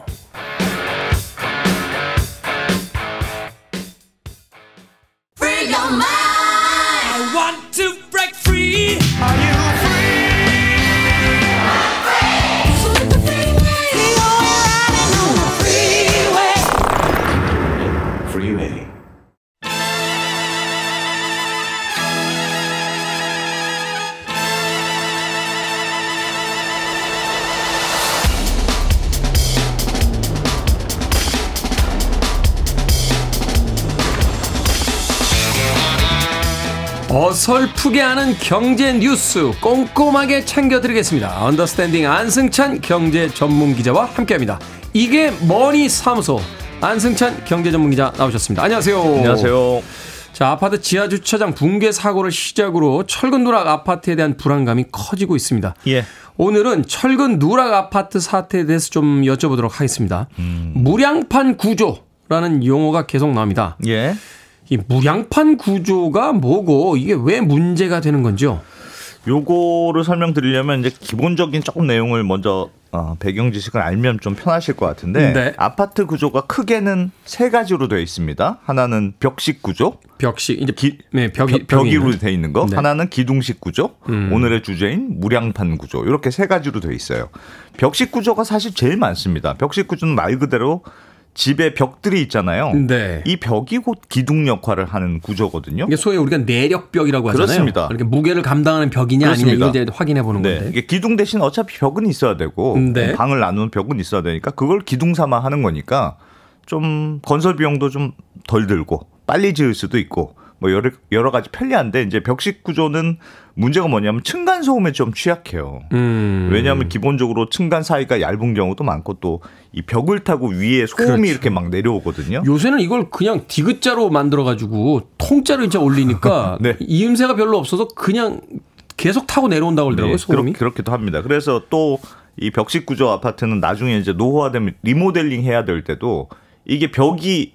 어설프게 하는 경제 뉴스 꼼꼼하게 챙겨드리겠습니다. 언더스탠딩 안승찬 경제 전문 기자와 함께합니다. 이게 머니 사무소 안승찬 경제 전문 기자 나오셨습니다. 안녕하세요. 안녕하세요. 자, 아파트 지하 주차장 붕괴 사고를 시작으로 철근 누락 아파트에 대한 불안감이 커지고 있습니다. 예. 오늘은 철근 누락 아파트 사태에 대해서 좀 여쭤보도록 하겠습니다. 음. 무량판 구조라는 용어가 계속 나옵니다. 예. 이 무량판 구조가 뭐고 이게 왜 문제가 되는 건지요? 요거를 설명드리려면 이제 기본적인 조금 내용을 먼저 어, 배경 지식을 알면 좀 편하실 것 같은데 네. 아파트 구조가 크게는 세 가지로 되어 있습니다. 하나는 벽식 구조, 벽식 이제 기, 네 벽이 벽, 벽이 벽으로 있는. 되어 있는 거, 네. 하나는 기둥식 구조, 음. 오늘의 주제인 무량판 구조 이렇게 세 가지로 되어 있어요. 벽식 구조가 사실 제일 많습니다. 벽식 구조는 말 그대로 집에 벽들이 있잖아요. 네. 이 벽이 곧 기둥 역할을 하는 구조거든요. 이게 소위 우리가 내력벽이라고 하잖아요. 그렇습니다. 이렇게 무게를 감당하는 벽이냐 아니냐 그렇습니다. 이걸 이제 확인해 보는 네. 건데. 이게 기둥 대신 어차피 벽은 있어야 되고 네. 방을 나누는 벽은 있어야 되니까 그걸 기둥 삼아 하는 거니까 좀 건설 비용도 좀 덜 들고 빨리 지을 수도 있고 뭐 여러 여러 가지 편리한데 이제 벽식 구조는 문제가 뭐냐면 층간 소음에 좀 취약해요. 음. 왜냐하면 기본적으로 층간 사이가 얇은 경우도 많고 또 이 벽을 타고 위에 소음이 그렇죠. 이렇게 막 내려오거든요. 요새는 이걸 그냥 디귿자로 만들어 가지고 통짜로 이제 올리니까 [LAUGHS] 네. 이음새가 별로 없어서 그냥 계속 타고 내려온다고 그러더라고요, 네, 소음이. 그렇, 기도 합니다. 그래서 또 이 벽식 구조 아파트는 나중에 이제 노후화되면 리모델링 해야 될 때도 이게 벽이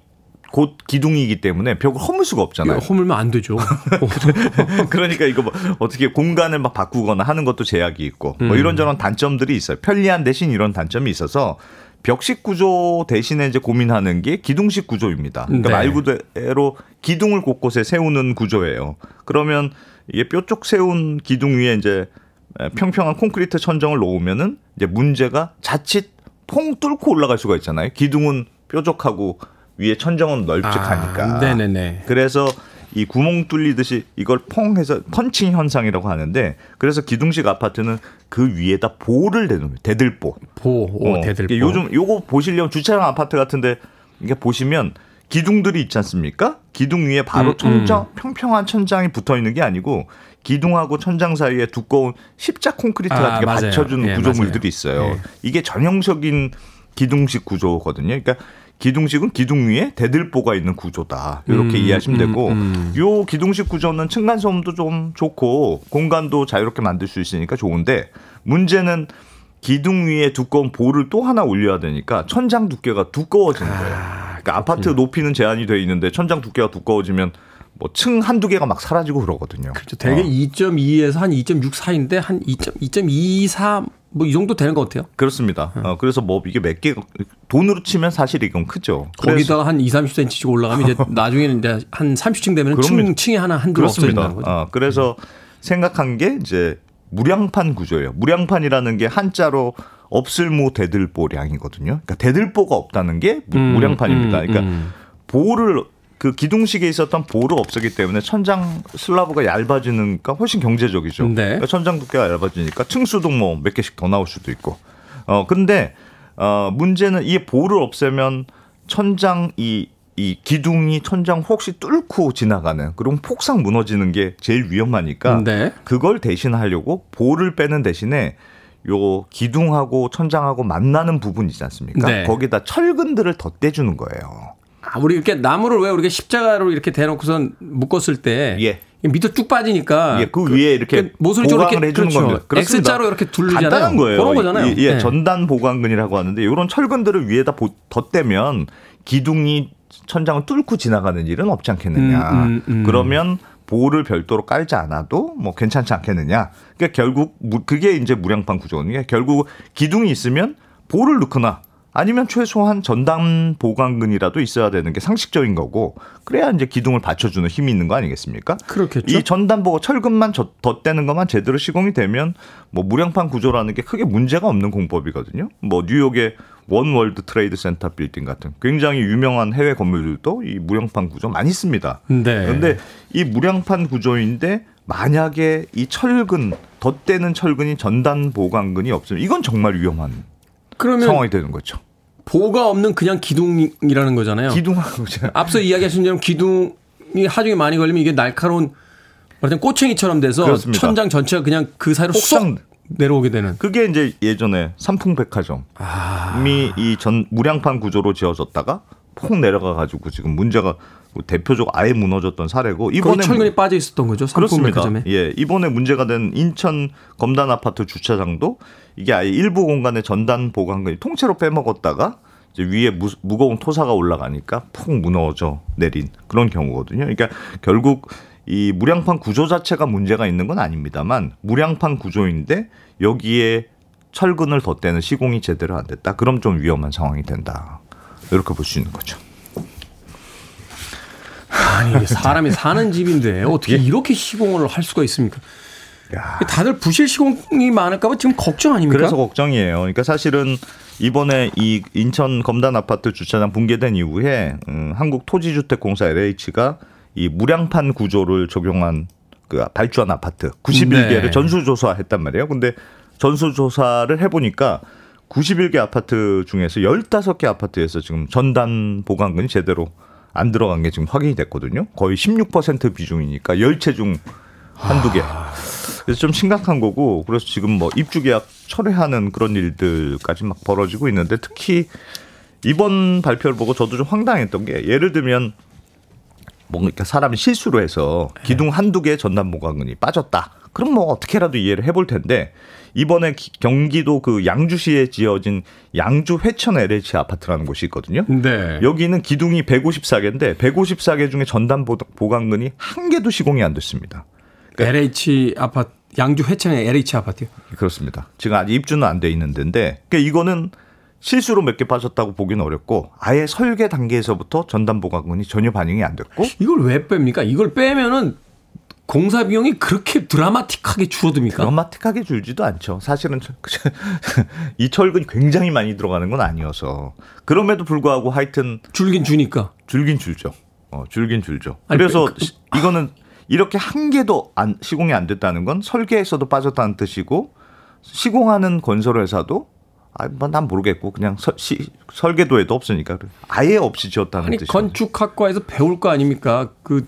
곧 기둥이기 때문에 벽을 허물 수가 없잖아요. 허물면 안 되죠. [LAUGHS] [LAUGHS] 그러니까 이거 뭐 어떻게 공간을 막 바꾸거나 하는 것도 제약이 있고 뭐 음. 이런저런 단점들이 있어요. 편리한 대신 이런 단점이 있어서 벽식 구조 대신에 이제 고민하는 게 기둥식 구조입니다. 그러니까 네. 말 그대로 기둥을 곳곳에 세우는 구조예요. 그러면 이게 뾰족 세운 기둥 위에 이제 평평한 콘크리트 천정을 놓으면은 이제 문제가 자칫 퐁 뚫고 올라갈 수가 있잖아요. 기둥은 뾰족하고 위에 천정은 널찍하니까. 아, 네네네. 그래서 이 구멍 뚫리듯이 이걸 퐁 해서 펀칭 현상이라고 하는데 그래서 기둥식 아파트는 그 위에다 보를 대놓으면 대들보. 보, 오, 어, 대들보. 요즘 요거 보시려면 주차장 아파트 같은데 이게 보시면 기둥들이 있지 않습니까? 기둥 위에 바로 음, 천장 평평한 천장이 붙어 있는 게 아니고 기둥하고 천장 사이에 두꺼운 십자 콘크리트 아, 같은 게 맞아요. 받쳐주는 예, 구조물들이 맞아요. 있어요. 예. 이게 전형적인 기둥식 구조거든요. 그러니까 기둥식은 기둥 위에 대들보가 있는 구조다. 이렇게 음, 이해하시면 음, 되고 음. 요 기둥식 구조는 층간 소음도 좀 좋고 공간도 자유롭게 만들 수 있으니까 좋은데 문제는 기둥 위에 두꺼운 볼을 또 하나 올려야 되니까 천장 두께가 두꺼워지는 거예요. 그러니까 아파트 높이는 제한이 돼 있는데 천장 두께가 두꺼워지면 뭐층 한두 개가 막 사라지고 그러거든요. 그렇죠. 대개 어. 2.2에서 한 2.6 사이인데 한 2.24 뭐 이 정도 되는 것 같아요. 그렇습니다. 어, 그래서 뭐 이게 몇 개, 돈으로 치면 사실 이건 크죠. 거기다가 한 2, 30cm씩 올라가면 이제 [LAUGHS] 나중에는 이제 한 30층 되면 층. 층에 하나 한두. 없어진다는 거죠. 어, 그래서 생각한 게 이제 무량판 구조예요. 무량판이라는 게 한자로 없을무 대들보량이거든요. 그러니까 대들보가 없다는 게 무- 음, 무량판입니다. 음, 그러니까 음. 보를 그 기둥식에 있었던 보를 없었기 때문에 천장 슬라브가 얇아지니까 훨씬 경제적이죠. 네. 그러니까 천장 두께가 얇아지니까 층수도 뭐 몇 개씩 더 나올 수도 있고. 어 근데 어 문제는 이 보를 없애면 천장 이이 기둥이 천장 혹시 뚫고 지나가는 그럼 폭삭 무너지는 게 제일 위험하니까 네. 그걸 대신하려고 볼을 빼는 대신에 요 기둥하고 천장하고 만나는 부분 있지 않습니까? 네. 거기다 철근들을 덧대주는 거예요. 아, 우리 이렇게 나무를 왜 우리가 십자가로 이렇게 대놓고선 묶었을 때 예. 밑으로 쭉 빠지니까 예, 그, 위에 이렇게 그 모서리쪽으로 보강을 이렇게 해주는 그렇죠. 겁니다. 그렇습니다. X자로 이렇게 둘르잖아요. 간단한 거예요. 그런 거잖아요. 예, 예, 네. 전단 보강근이라고 하는데 이런 철근들을 위에다 보- 덧대면 기둥이 천장을 뚫고 지나가는 일은 없지 않겠느냐. 음, 음, 음. 그러면 보를 별도로 깔지 않아도 뭐 괜찮지 않겠느냐. 그러니까 결국 무- 그게 이제 무량판 구조는 게 결국 기둥이 있으면 보를 넣거나 아니면 최소한 전담 보강근이라도 있어야 되는 게 상식적인 거고 그래야 이제 기둥을 받쳐주는 힘이 있는 거 아니겠습니까? 그렇겠죠. 이 전단보가 철근만 저- 덧대는 것만 제대로 시공이 되면 뭐 무량판 구조라는 게 크게 문제가 없는 공법이거든요. 뭐 뉴욕의 원 월드 트레이드 센터 빌딩 같은 굉장히 유명한 해외 건물들도 이 무량판 구조 많이 씁니다. 네. 그런데 이 무량판 구조인데 만약에 이 철근 덧대는 철근이 전단 보강근이 없으면 이건 정말 위험한 그러면 상황이 되는 거죠. 보가 없는 그냥 기둥이라는 거잖아요. 기둥하고 앞서 이야기하신 대로 기둥이 하중에 많이 걸리면 이게 날카로운 말하자면 꼬챙이처럼 돼서 그렇습니다. 천장 전체가 그냥 그 사이로 쏙 내려오게 되는. 그게 이제 예전에 삼풍백화점이 이전 무량판 구조로 지어졌다가 폭 내려가 가지고 지금 문제가 대표적 아예 무너졌던 사례고 이번에 철근이 빠져 있었던 거죠. 그렇습니다. 삼풍백화점에. 예, 이번에 문제가 된 인천 검단 아파트 주차장도 이게 아예 일부 공간에 전단 보강근이 통째로 빼먹었다가 이제 위에 무, 무거운 토사가 올라가니까 푹 무너져 내린 그런 경우거든요. 그러니까 결국 이 무량판 구조 자체가 문제가 있는 건 아닙니다만 무량판 구조인데 여기에 철근을 덧대는 시공이 제대로 안 됐다. 그럼 좀 위험한 상황이 된다. 이렇게 볼 수 있는 거죠. 아니 사람이 사는 집인데 어떻게 이렇게 시공을 할 수가 있습니까? 야. 다들 부실 시공이 많을까봐 지금 걱정 아닙니까? 그래서 걱정이에요. 그러니까 사실은 이번에 이 인천 검단 아파트 주차장 붕괴된 이후에 음, 한국토지주택공사 LH가 이 무량판 구조를 적용한 그 발주한 아파트 91개를 네. 전수조사했단 말이에요. 근데 전수조사를 해보니까 91개 아파트 중에서 15개 아파트에서 지금 전단 보강근이 제대로 안 들어간 게 지금 확인이 됐거든요. 거의 16% 비중이니까 10채 중 한두 개. 그래서 좀 심각한 거고 그래서 지금 뭐 입주 계약 철회하는 그런 일들까지 막 벌어지고 있는데 특히 이번 발표를 보고 저도 좀 황당했던 게 예를 들면 뭔가 사람이 실수로 해서 기둥 한두 개 전단 보강근이 빠졌다. 그럼 뭐 어떻게라도 이해를 해볼 텐데 이번에 기- 경기도 그 양주시에 지어진 양주 회천 LH 아파트라는 곳이 있거든요. 네. 여기는 기둥이 154개인데 154개 중에 전단 보- 보강근이 한 개도 시공이 안 됐습니다. LH 아파트 양주 회창의 LH 아파트요. 그렇습니다. 지금 아직 입주는 안 돼 있는 데인데 그러니까 이거는 실수로 몇 개 빠졌다고 보기는 어렵고 아예 설계 단계에서부터 전단 보강근이 전혀 반영이 안 됐고 이걸 왜 뺍니까? 이걸 빼면은 공사 비용이 그렇게 드라마틱하게 줄어듭니까? 드라마틱하게 줄지도 않죠. 사실은 저- [LAUGHS] 이 철근이 굉장히 많이 들어가는 건 아니어서 그럼에도 불구하고 하여튼 줄긴 주니까. 줄긴 줄죠. 어, 줄긴 줄죠. 아니, 그래서 그- 시- 이거는 이렇게 한 개도 안, 시공이 안 됐다는 건 설계에서도 빠졌다는 뜻이고 시공하는 건설회사도 아, 뭐난 모르겠고 그냥 서- 시- 설계도에도 없으니까 아예 없이 지었다는 아니 뜻이죠. 건축학과에서 배울 거 아닙니까? 그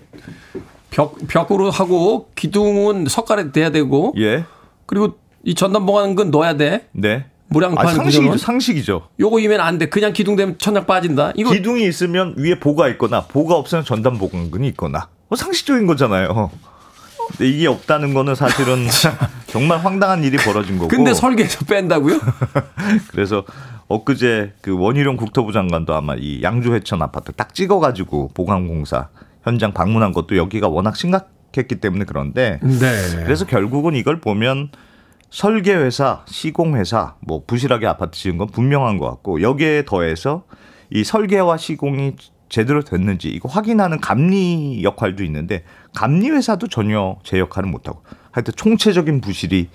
벽, 벽으로 하고 기둥은 석가래 돼야 되고 예, 그리고 이 전단 봉하는 건 넣어야 돼. 네, 무량판 아, 상식이죠. 상식이죠. 요거 이면 안 돼. 그냥 기둥 되면 천장 빠진다. 이거 기둥이 있으면 위에 보가 있거나 보가 없으면 전담 보강근이 있거나 뭐 상식적인 거잖아요. 근데 이게 없다는 거는 사실은 [LAUGHS] 정말 황당한 일이 벌어진 거고. 근데 설계에서 뺀다고요? [LAUGHS] 그래서 엊그제 그 원희룡 국토부 장관도 아마 이 양주 회천 아파트 딱 찍어가지고 보강공사 현장 방문한 것도 여기가 워낙 심각했기 때문에 그런데 네. 그래서 결국은 이걸 보면 설계회사, 시공회사, 뭐 부실하게 아파트 지은 건 분명한 것 같고 여기에 더해서 이 설계와 시공이 제대로 됐는지 이거 확인하는 감리 역할도 있는데 감리 회사도 전혀 제 역할을 못하고 하여튼 총체적인 부실이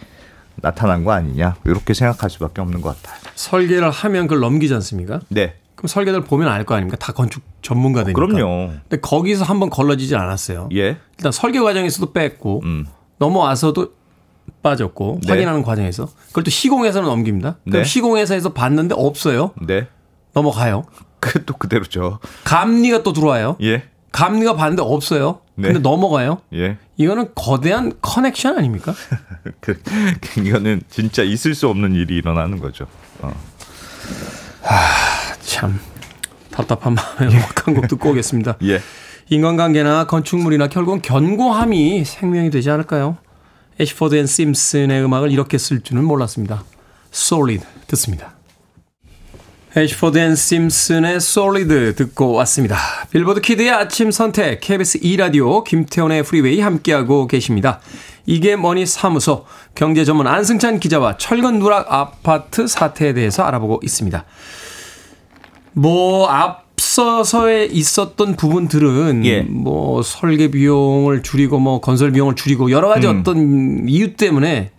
나타난 거 아니냐 이렇게 생각할 수밖에 없는 것 같아요. 설계를 하면 그걸 넘기지 않습니까? 네, 그럼 설계들 보면 알 거 아닙니까? 다 건축 전문가들이니까. 그럼요. 근데 거기서 한번 걸러지질 않았어요. 예, 일단 설계 과정에서도 뺐고 음, 넘어와서도 빠졌고 네. 확인하는 과정에서 그걸 또 시공회사로 넘깁니다. 그럼 네. 시공회사에서 봤는데 없어요. 네, 넘어가요. 그또 그대로죠. 감리가 또 들어와요. 예, 감리가 봤는데 없어요. 네. 근데 넘어가요. 예. 이거는 거대한 connection 아닙니까? [LAUGHS] 그 이거는 진짜 있을 수 없는 일이 일어나는 거죠. 어. 참 답답한 마음에 음악 한곡 듣고 오겠습니다. [LAUGHS] 예. 인간관계나 건축물이나 결국은 견고함이 생명이 되지 않을까요? 애쉬포드 앤 심슨의 음악을 이렇게 쓸 줄은 몰랐습니다. Solid 듣습니다. 애쉬포드 앤 심슨의 Solid 듣고 왔습니다. 빌보드 키드의 아침 선택 KBS 2라디오 김태훈의 프리웨이 함께하고 계십니다. 이게 머니 사무소 경제 전문 안승찬 기자와 철근 누락 아파트 사태에 대해서 알아보고 있습니다. 뭐 앞서서에 있었던 부분들은 예. 뭐 설계 비용을 줄이고 뭐 건설 비용을 줄이고 여러 가지 음. 어떤 이유 때문에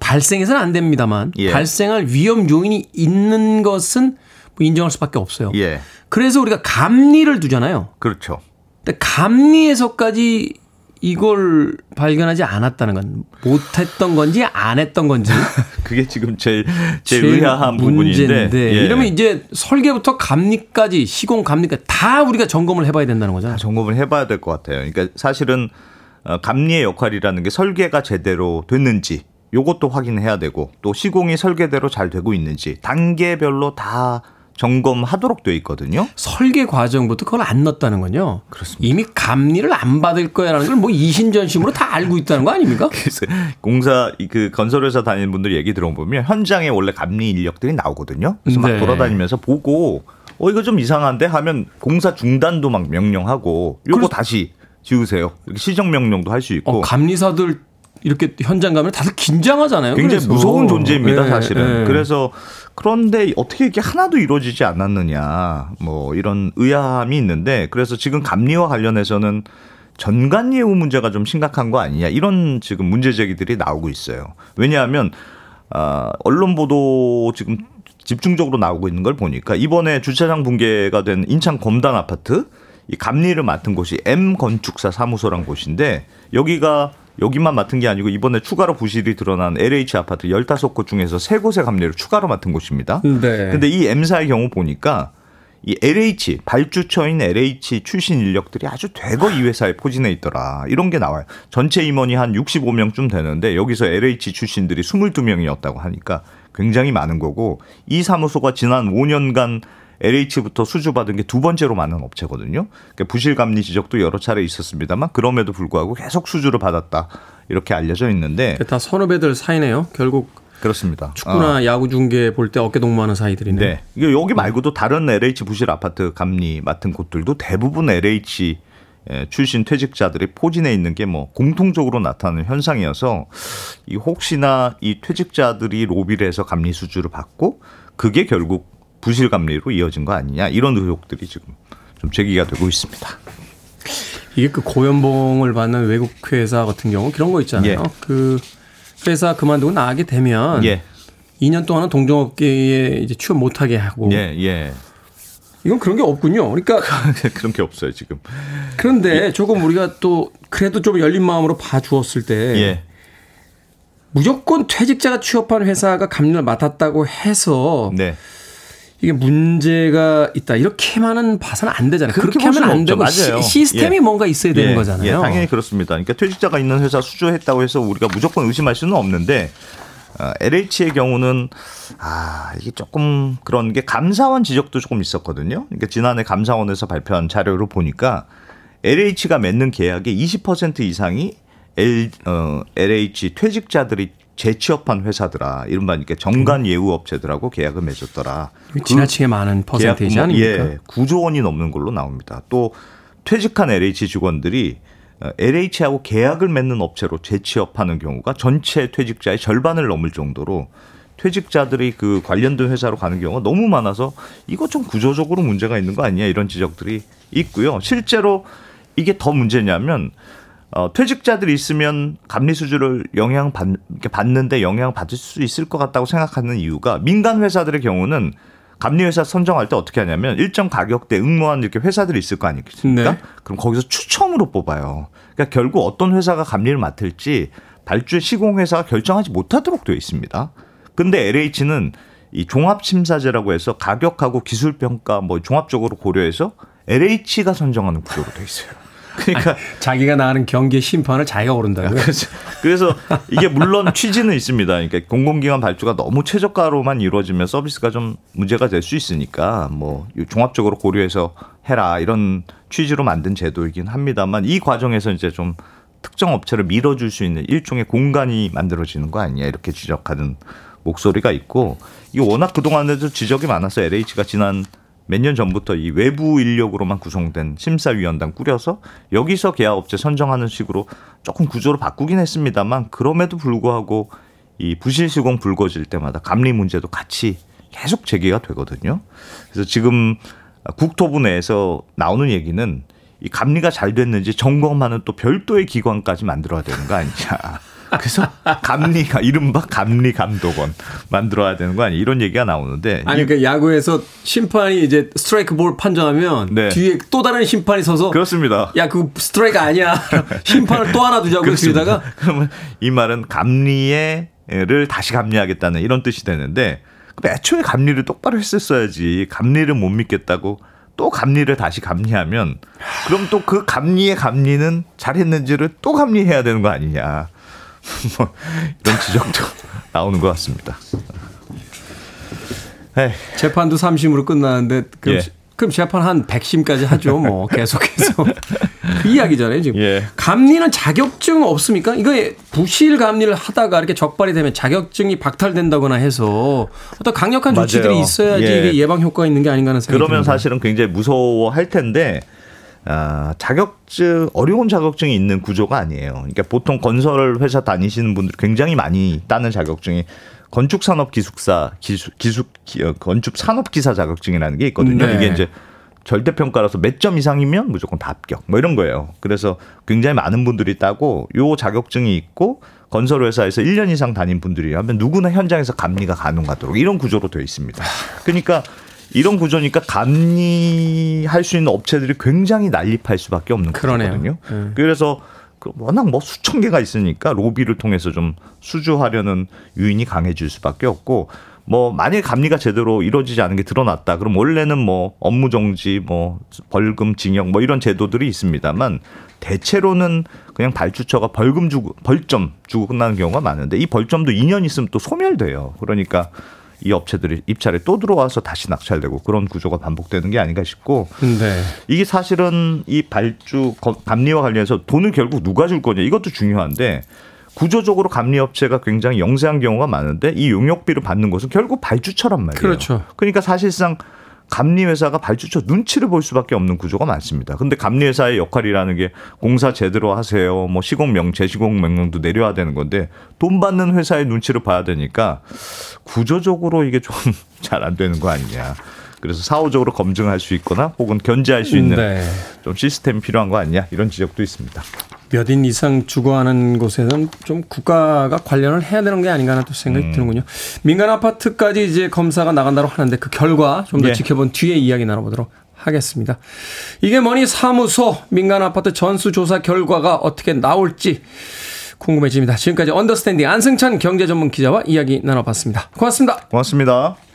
발생해서는 안 됩니다만 예. 발생할 위험 요인이 있는 것은 뭐 인정할 수밖에 없어요. 예. 그래서 우리가 감리를 두잖아요. 그렇죠. 근데 감리에서까지 이걸 발견하지 않았다는 건 못했던 건지 안 했던 건지 [LAUGHS] 그게 지금 제일 제일, 제일 의아한 부분인데. 문제인데 예. 이러면 이제 설계부터 감리까지 시공 감리까지 다 우리가 점검을 해봐야 된다는 거잖아요. 점검을 해봐야 될 것 같아요. 그러니까 사실은 어, 감리의 역할이라는 게 설계가 제대로 됐는지 요것도 확인해야 되고 또 시공이 설계대로 잘 되고 있는지 단계별로 다 점검하도록 돼 있거든요. 설계 과정부터 그걸 안 넣었다는 건요. 그렇습니다. 이미 감리를 안 받을 거야라는 걸 뭐 이신전심으로 다 알고 있다는 거 아닙니까? [LAUGHS] 그래서 공사 이그 건설회사 다니는 분들 얘기 들어보면 현장에 원래 감리 인력들이 나오거든요. 그래서 막 네. 돌아다니면서 보고 어 이거 좀 이상한데 하면 공사 중단도 막 명령하고 요거 그래서- 다시 지우세요. 이렇게 시정 명령도 할 수 있고 어, 감리사들 이렇게 현장 가면 다들 긴장하잖아요. 굉장히 그래서. 무서운 존재입니다, 예, 사실은. 예. 그래서 그런데 어떻게 이게 하나도 이루어지지 않았느냐, 뭐 이런 의아함이 있는데, 그래서 지금 감리와 관련해서는 전관 예우 문제가 좀 심각한 거 아니냐, 이런 지금 문제 제기들이 나오고 있어요. 왜냐하면 아, 언론 보도 지금 집중적으로 나오고 있는 걸 보니까 이번에 주차장 붕괴가 된 인천 검단 아파트 이 감리를 맡은 곳이 M 건축사 사무소란 곳인데 여기가 여기만 맡은 게 아니고 이번에 추가로 부실이 드러난 LH 아파트 15곳 중에서 3곳의 감리를 추가로 맡은 곳입니다. 네. 근데 이 M사의 경우 보니까 이 LH 발주처인 LH 출신 인력들이 아주 대거 이 회사에 포진해 있더라. 이런 게 나와요. 전체 임원이 한 65명쯤 되는데 여기서 LH 출신들이 22명이었다고 하니까 굉장히 많은 거고 이 사무소가 지난 5년간 LH부터 수주받은 게 두 번째로 많은 업체거든요. 그러니까 부실 감리 지적도 여러 차례 있었습니다만 그럼에도 불구하고 계속 수주를 받았다. 이렇게 알려져 있는데 다 선후배들 사이네요. 결국 그렇습니다. 축구나 어. 야구 중계 볼 때 어깨 동무하는 사이들인데. 네. 이게 여기 말고도 다른 LH 부실 아파트 감리 맡은 곳들도 대부분 LH 예, 출신 퇴직자들이 포진해 있는 게 뭐 공통적으로 나타나는 현상이어서 이 혹시나 이 퇴직자들이 로비를 해서 감리 수주를 받고 그게 결국 부실 감리로 이어진 거 아니냐 이런 의혹들이 지금 좀 제기가 되고 있습니다. 이게 그 고연봉을 받는 외국 회사 같은 경우 그런 거 있잖아요. 예. 그 회사 그만두고 나가게 되면 예. 2년 동안은 동종업계에 이제 취업 못하게 하고 예, 예. 이건 그런 게 없군요. 그러니까 [LAUGHS] 그런 게 없어요, 지금. 그런데 조금 우리가 또 그래도 좀 열린 마음으로 봐주었을 때 예. 무조건 퇴직자가 취업한 회사가 감리를 맡았다고 해서 네. 이게 문제가 있다 이렇게만은 봐서는 안 되잖아요. 그렇게 그렇게 볼 하면 안. 되고 맞아요. 시, 스템이 예. 뭔가 있어야 되는 예, 거잖아요. 예, 당연히 그렇습니다. 그러니까 퇴직자가 있는 회사 수주했다고 해서 우리가 무조건 의심할 수는 없는데 어, LH의 경우는 아 이게 조금 그런 게 감사원 지적도 조금 있었거든요. 그러니까 지난해 감사원에서 발표한 자료를 보니까 LH가 맺는 계약의 20% 이상이 L, 어, LH 퇴직자들이 재취업한 회사더라. 이른바 이렇게 정관 예우 업체들하고 계약을 맺었더라. 지나치게 많은 퍼센테이지 아닙니까? 예, 9조 원이 넘는 걸로 나옵니다. 또 퇴직한 LH 직원들이 어, LH하고 계약을 맺는 업체로 재취업하는 경우가 전체 퇴직자의 절반을 넘을 정도로 퇴직자들이 그 관련된 회사로 가는 경우가 너무 많아서 이거 좀 구조적으로 문제가 있는 거 아니냐 이런 지적들이 있고요. 실제로 이게 더 문제냐면 어, 퇴직자들이 있으면 감리 수주를 영향 받, 받는데 영향 받을 수 있을 것 같다고 생각하는 이유가 민간 회사들의 경우는 감리 회사 선정할 때 어떻게 하냐면 일정 가격대 응모한 이렇게 회사들이 있을 거 아니겠습니까? 네. 그럼 거기서 추첨으로 뽑아요. 그러니까 결국 어떤 회사가 감리를 맡을지 발주 시공 회사가 결정하지 못하도록 되어 있습니다. 근데 LH는 이 종합 심사제라고 해서 가격하고 기술 평가 뭐 종합적으로 고려해서 LH가 선정하는 구조로 되어 있어요. 그러니까 자기가 나가는 경기의 심판을 자기가 오른다고요? [LAUGHS] 그래서, 그래서 이게 물론 취지는 있습니다. 그러니까 공공기관 발주가 너무 최저가로만 이루어지면 서비스가 좀 문제가 될 수 있으니까 뭐 종합적으로 고려해서 해라 이런 취지로 만든 제도이긴 합니다만 이 과정에서 이제 좀 특정 업체를 밀어줄 수 있는 일종의 공간이 만들어지는 거 아니냐 이렇게 지적하는 목소리가 있고 이게 워낙 그동안에도 지적이 많아서 LH가 지난 몇 년 전부터 이 외부 인력으로만 구성된 심사위원단 꾸려서 여기서 계약업체 선정하는 식으로 조금 구조를 바꾸긴 했습니다만 그럼에도 불구하고 이 부실 시공 불거질 때마다 감리 문제도 같이 계속 제기가 되거든요. 그래서 지금 국토부 내에서 나오는 얘기는 이 감리가 잘 됐는지 점검하는 또 별도의 기관까지 만들어야 되는 거 아니냐. 그래서 감리가 이른바 감리 감독원 만들어야 되는 거 아니 냐 이런 얘기가 나오는데 아니 그러니까 야구에서 심판이 이제 스트라이크 볼 판정하면 네. 뒤에 또 다른 심판이 서서 그렇습니다. 야 그 스트라이크 아니야 [LAUGHS] 심판을 또 하나 두자고. 뒤에다가 그러면 이 말은 감리를 다시 감리하겠다는 이런 뜻이 되는데 애초에 감리를 똑바로 했었어야지 감리를 못 믿겠다고 또 감리를 다시 감리하면 그럼 또 그 감리의 감리는 잘했는지를 또 감리해야 되는 거 아니냐 [LAUGHS] 뭐 이런 지적도 [LAUGHS] 나오는 것 같습니다. 에이, 재판도 3심으로 끝나는데 그럼, 예. 그럼 재판 한 100심까지 하죠 뭐 [LAUGHS] 계속해서 그 이야기잖아요 지금 예. 감리는 자격증 없습니까? 이거 부실 감리를 하다가 이렇게 적발이 되면 자격증이 박탈된다거나 해서 어떤 강력한 맞아요. 조치들이 있어야지 예. 이게 예방 효과가 있는 게 아닌가 하는 생각이 그러면 듭니다. 사실은 굉장히 무서워할 텐데 아, 자격증 어려운 자격증이 있는 구조가 아니에요. 그러니까 보통 건설 회사 다니시는 분들 굉장히 많이 따는 자격증이 건축 산업 기숙사 기숙 기숙 기- 어, 건축 산업 기사 자격증이라는 게 있거든요. 네. 이게 이제 절대 평가라서 몇 점 이상이면 무조건 다 합격. 뭐 이런 거예요. 그래서 굉장히 많은 분들이 따고 요 자격증이 있고 건설 회사에서 1년 이상 다닌 분들이 하면 누구나 현장에서 감리가 가능하도록 이런 구조로 되어 있습니다. 그러니까 이런 구조니까 감리할 수 있는 업체들이 굉장히 난립할 수밖에 없는 그러네요. 거거든요. 네. 그래서 그 워낙 뭐 수천 개가 있으니까 로비를 통해서 좀 수주하려는 유인이 강해질 수밖에 없고 뭐 만일 감리가 제대로 이루어지지 않은 게 드러났다. 그럼 원래는 뭐 업무 정지, 뭐 벌금, 징역 뭐 이런 제도들이 있습니다만 대체로는 그냥 발주처가 벌금 주고 벌점 주고 끝나는 경우가 많은데 이 벌점도 2년 있으면 또 소멸돼요. 그러니까 이 업체들이 입찰에 또 들어와서 다시 낙찰되고 그런 구조가 반복되는 게 아닌가 싶고 네. 이게 사실은 이 발주 거- 감리와 관련해서 돈을 결국 누가 줄 거냐 이것도 중요한데 구조적으로 감리 업체가 굉장히 영세한 경우가 많은데 이 용역비를 받는 것은 결국 발주처란 말이에요. 그렇죠. 그러니까 사실상 감리 회사가 발주처 눈치를 볼 수밖에 없는 구조가 많습니다. 근데 감리 회사의 역할이라는 게 공사 제대로 하세요. 뭐 시공 명 재시공 명령도 내려야 되는 건데 돈 받는 회사의 눈치를 봐야 되니까 구조적으로 이게 좀 [LAUGHS] 잘 안 되는 거 아니냐. 그래서 사후적으로 검증할 수 있거나 혹은 견제할 수 있는 네. 좀 시스템이 필요한 거 아니냐 이런 지적도 있습니다. 몇 인 이상 주거하는 곳에는 좀 국가가 관련을 해야 되는 게 아닌가 하는 또 음. 생각이 드는군요. 민간 아파트까지 이제 검사가 나간다고 하는데 그 결과 좀더 예. 지켜본 뒤에 이야기 나눠보도록 하겠습니다. 이게 뭐니 사무소 민간 아파트 전수조사 결과가 어떻게 나올지 궁금해집니다. 지금까지 언더스탠딩 안승찬 경제 전문 기자와 이야기 나눠봤습니다. 고맙습니다. 고맙습니다.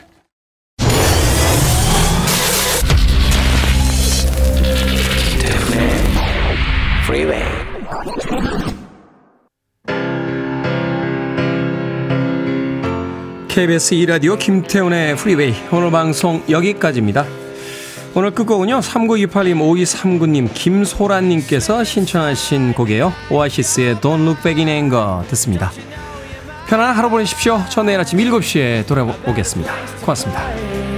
KBS 2라디오 김태훈의 프리웨이 오늘 방송 여기까지입니다. 오늘 끝곡은요. 3928님, 5239님, 김소란님께서 신청하신 곡이에요. 오아시스의 Don't Look Back in Anger 듣습니다. 편안한 하루 보내십시오. 저 내일 아침 7시에 돌아오겠습니다. 고맙습니다.